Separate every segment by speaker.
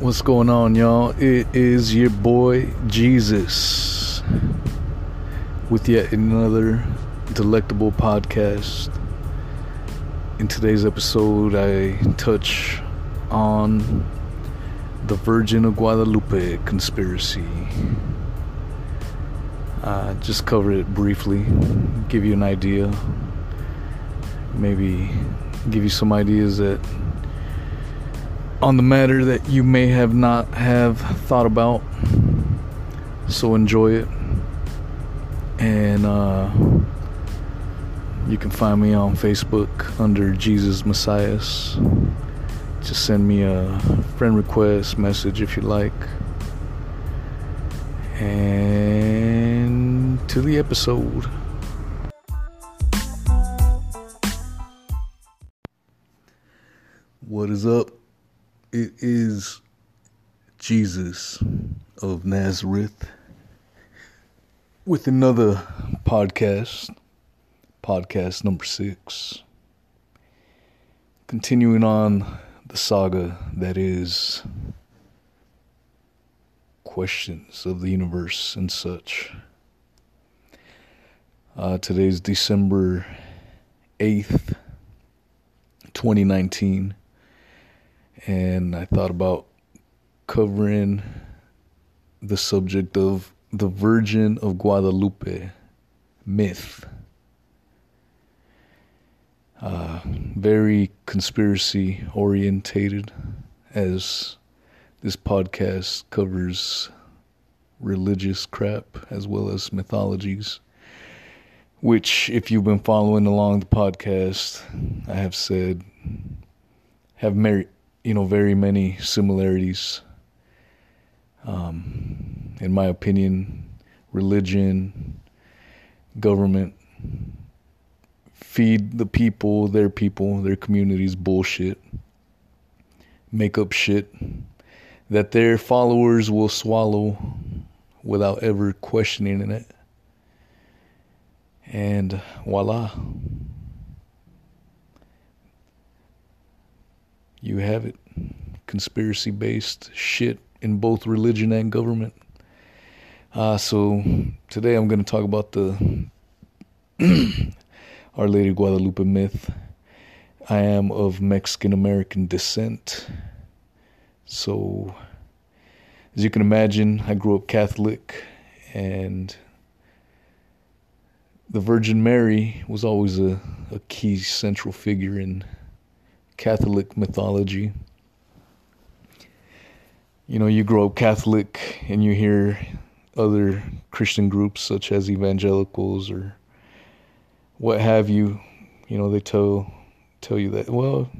Speaker 1: What's going on, y'all? It is your boy Jesus with yet another delectable podcast. In today's episode, I touch on the Virgin of Guadalupe conspiracy. Uh, just cover it briefly, give you an idea, maybe give you some ideas that on the matter that you may have not have thought about. So enjoy it, and uh, you can find me on Facebook under Jesus Messias. Just send me a friend request message if you like. And to the episode. What is up? It is Jesus of Nazareth with another podcast, podcast number six. Continuing on the saga that is questions of the universe and such. Uh, today's December 8th, 2019 and I thought about covering the subject of the Virgin of Guadalupe myth. Uh, very conspiracy orientated, as this podcast covers religious crap as well as mythologies. Which, if you've been following along the podcast, I have said have merit you know, very many similarities. Um, in my opinion, religion, government, feed the people, their people, their communities bullshit, make up shit that their followers will swallow without ever questioning it. And voila. You have it. Conspiracy based shit in both religion and government. Uh, so today I'm going to talk about the Our Lady Guadalupe myth. I am of Mexican American descent. So, as you can imagine, I grew up Catholic and the Virgin Mary was always a, a key central figure in Catholic mythology. You know, you grow up Catholic and you hear other Christian groups such as evangelicals or what have you, you know, they tell tell you that, well,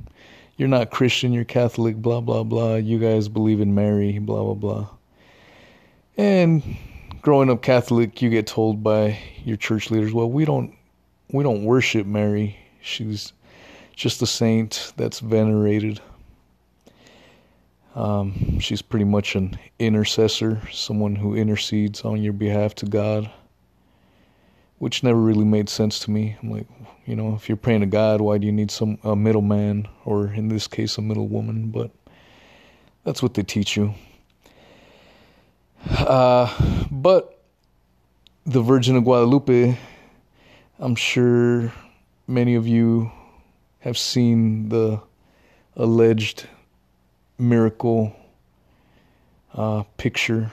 Speaker 1: you're not Christian, you're Catholic, blah blah blah. You guys believe in Mary, blah blah blah. And growing up Catholic, you get told by your church leaders, well, we don't we don't worship Mary. She's just a saint that's venerated. Um, she's pretty much an intercessor, someone who intercedes on your behalf to God, which never really made sense to me. I'm like, you know, if you're praying to God, why do you need some a middleman, or in this case, a middle woman? But that's what they teach you. Uh, but the Virgin of Guadalupe, I'm sure many of you have seen the alleged miracle uh, picture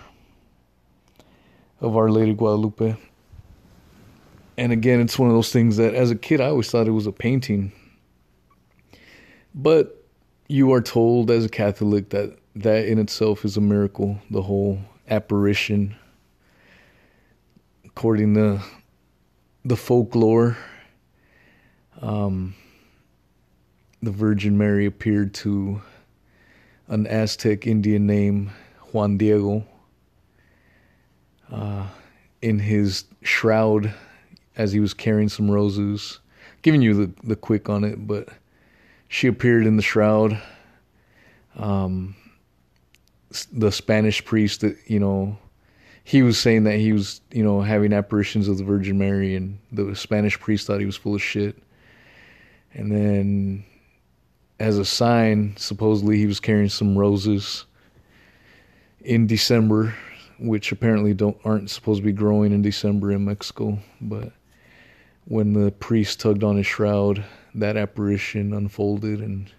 Speaker 1: of Our Lady Guadalupe. And again, it's one of those things that as a kid, I always thought it was a painting. But you are told as a Catholic that that in itself is a miracle, the whole apparition, according to the folklore. Um, the Virgin Mary appeared to an Aztec Indian named Juan Diego uh, in his shroud as he was carrying some roses. Giving you the, the quick on it, but she appeared in the shroud. Um, the Spanish priest that, you know, he was saying that he was, you know, having apparitions of the Virgin Mary, and the Spanish priest thought he was full of shit. And then as a sign, supposedly he was carrying some roses in December, which apparently don't aren't supposed to be growing in December in Mexico, but when the priest tugged on his shroud, that apparition unfolded and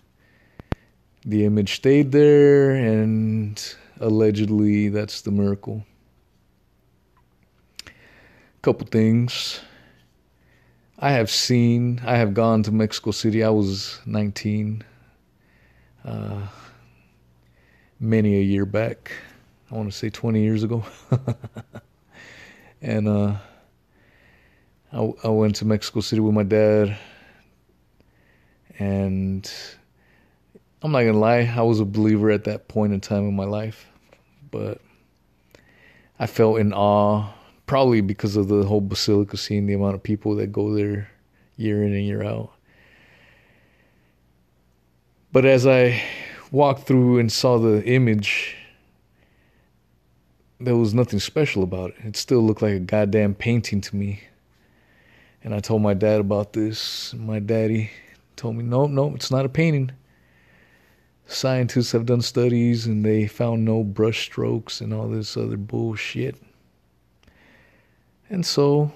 Speaker 1: the image stayed there and allegedly that's the miracle. Couple things. I have seen, I have gone to Mexico City. I was 19, uh, many a year back. I want to say 20 years ago. and uh, I, I went to Mexico City with my dad. And I'm not going to lie, I was a believer at that point in time in my life. But I felt in awe probably because of the whole basilica scene, the amount of people that go there year in and year out. But as I walked through and saw the image, there was nothing special about it. It still looked like a goddamn painting to me. And I told my dad about this. My daddy told me, no, no, it's not a painting. Scientists have done studies and they found no brush strokes and all this other bullshit. And so,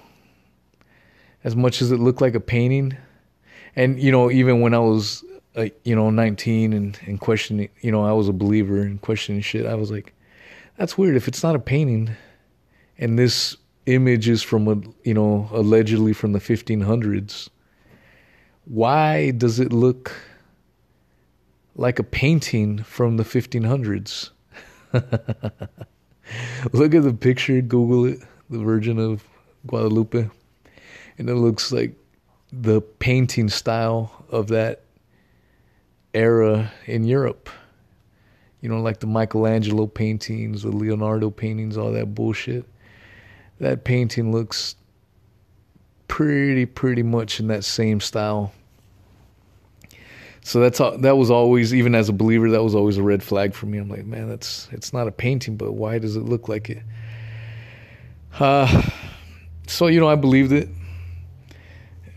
Speaker 1: as much as it looked like a painting, and you know, even when I was, uh, you know, 19 and, and questioning, you know, I was a believer and questioning shit, I was like, that's weird. If it's not a painting, and this image is from a, you know, allegedly from the 1500s, why does it look like a painting from the 1500s? Look at the picture, Google it the Virgin of Guadalupe, and it looks like the painting style of that era in Europe. You know, like the Michelangelo paintings, the Leonardo paintings, all that bullshit. That painting looks pretty, pretty much in that same style. So that's all, that was always, even as a believer, that was always a red flag for me. I'm like, man, that's it's not a painting, but why does it look like it? Uh, so, you know, I believed it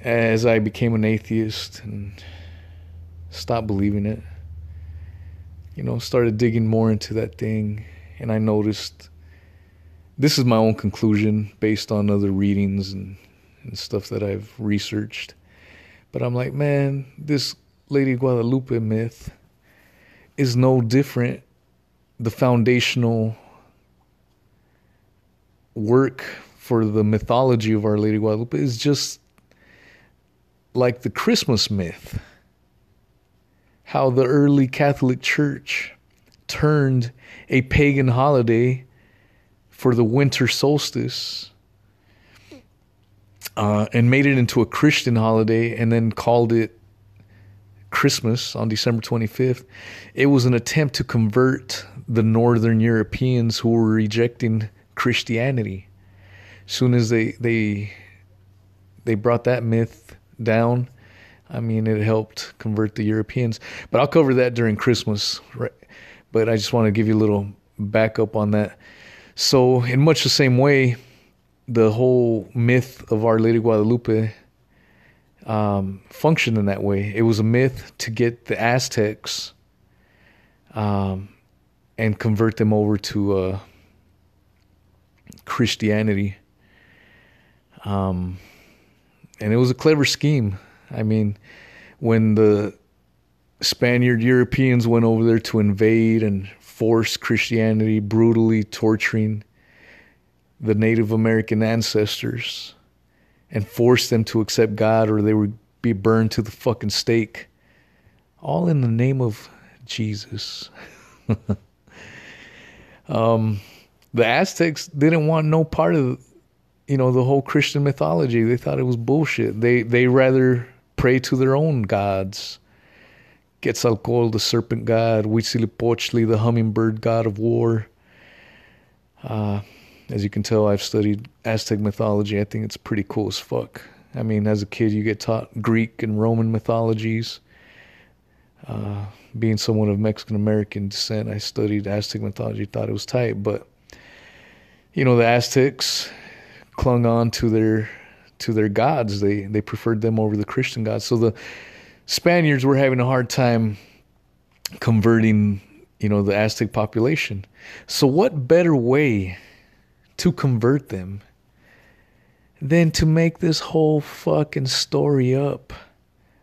Speaker 1: as I became an atheist and stopped believing it. You know, started digging more into that thing, and I noticed this is my own conclusion based on other readings and, and stuff that I've researched. But I'm like, man, this Lady Guadalupe myth is no different. The foundational work for the mythology of Our Lady Guadalupe is just like the Christmas myth. How the early Catholic Church turned a pagan holiday for the winter solstice uh, and made it into a Christian holiday and then called it Christmas on December 25th. It was an attempt to convert the Northern Europeans who were rejecting Christianity. Soon as they they they brought that myth down, I mean it helped convert the Europeans. But I'll cover that during Christmas, right? But I just want to give you a little backup on that. So, in much the same way, the whole myth of Our Lady Guadalupe um, functioned in that way. It was a myth to get the Aztecs um, and convert them over to uh, Christianity. Um, and it was a clever scheme. I mean, when the Spaniard Europeans went over there to invade and force Christianity, brutally torturing the Native American ancestors and force them to accept God or they would be burned to the fucking stake. All in the name of Jesus. um, the Aztecs didn't want no part of you know the whole Christian mythology. They thought it was bullshit. They they rather pray to their own gods. Quetzalcoatl, the serpent god, Huitzilopochtli, the hummingbird god of war. Uh, as you can tell, I've studied Aztec mythology. I think it's pretty cool as fuck. I mean, as a kid, you get taught Greek and Roman mythologies. Uh, being someone of Mexican American descent, I studied Aztec mythology, thought it was tight, but you know, the Aztecs clung on to their to their gods. They they preferred them over the Christian gods. So the Spaniards were having a hard time converting you know, the Aztec population. So, what better way to convert them than to make this whole fucking story up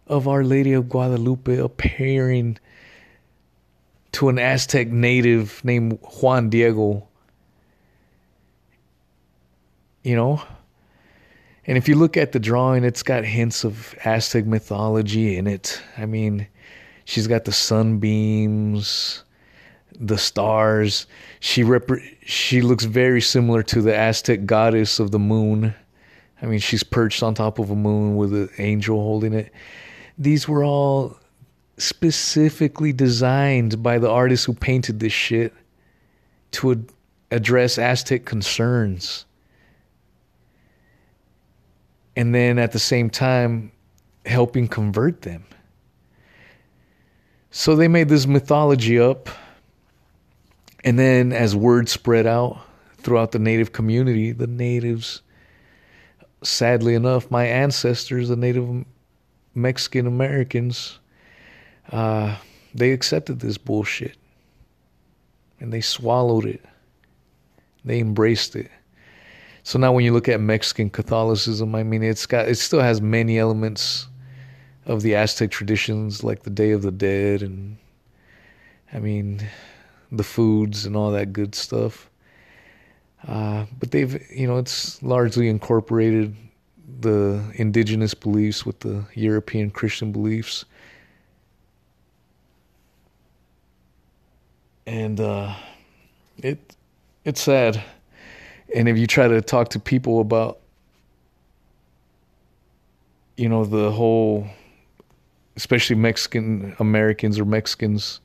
Speaker 1: of Our Lady of Guadalupe appearing to an Aztec native named Juan Diego? You know? And if you look at the drawing, it's got hints of Aztec mythology in it. I mean, she's got the sunbeams the stars. She rep- she looks very similar to the Aztec goddess of the moon. I mean, she's perched on top of a moon with an angel holding it. These were all specifically designed by the artist who painted this shit to ad- address Aztec concerns. And then at the same time, helping convert them. So they made this mythology up and then as word spread out throughout the native community, the natives, sadly enough, my ancestors, the native Mexican Americans, uh, they accepted this bullshit and they swallowed it. They embraced it. So now when you look at Mexican Catholicism, I mean it's got it still has many elements of the Aztec traditions like the Day of the Dead and I mean the foods and all that good stuff. Uh, but they've, you know, it's largely incorporated the indigenous beliefs with the European Christian beliefs. And uh, it it's sad. And if you try to talk to people about you know the whole especially Mexican Americans or Mexicans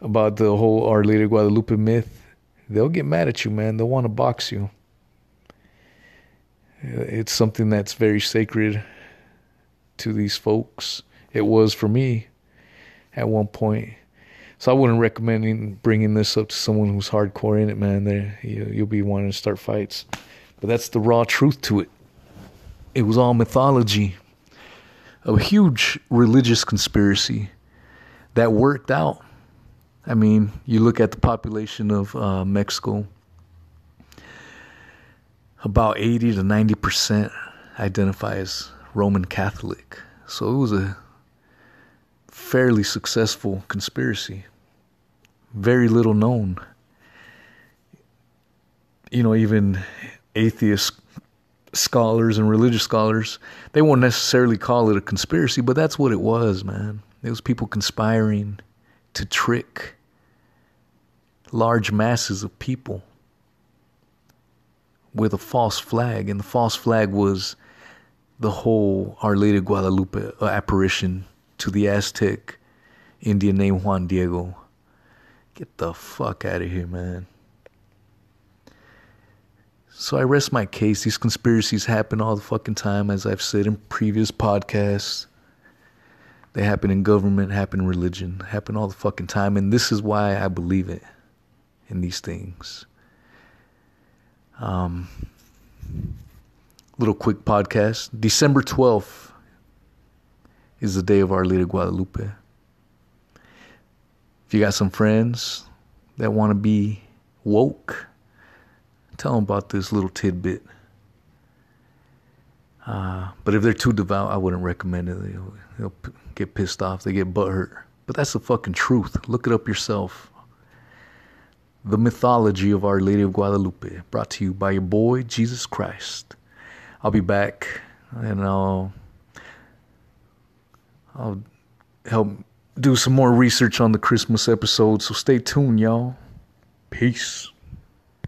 Speaker 1: about the whole Our Lady Guadalupe myth, they'll get mad at you, man. They'll want to box you. It's something that's very sacred to these folks. It was for me at one point. So I wouldn't recommend bringing this up to someone who's hardcore in it, man. There, you'll be wanting to start fights. But that's the raw truth to it. It was all mythology, a huge religious conspiracy that worked out I mean, you look at the population of uh, Mexico, about 80 to 90 percent identify as Roman Catholic. So it was a fairly successful conspiracy, very little known. You know, even atheist scholars and religious scholars, they won't necessarily call it a conspiracy, but that's what it was, man. It was people conspiring to trick large masses of people with a false flag. And the false flag was the whole Our Lady of Guadalupe uh, apparition to the Aztec Indian named Juan Diego. Get the fuck out of here, man. So I rest my case. These conspiracies happen all the fucking time, as I've said in previous podcasts. They happen in government, happen in religion, happen all the fucking time, and this is why I believe it in these things. Um, little quick podcast. December 12th is the day of Our Lady Guadalupe. If you got some friends that want to be woke, tell them about this little tidbit. Uh, but if they're too devout, I wouldn't recommend it. They'll, they'll get pissed off. They get butthurt. But that's the fucking truth. Look it up yourself. The Mythology of Our Lady of Guadalupe, brought to you by your boy, Jesus Christ. I'll be back and I'll, I'll help do some more research on the Christmas episode, so stay tuned, y'all. Peace.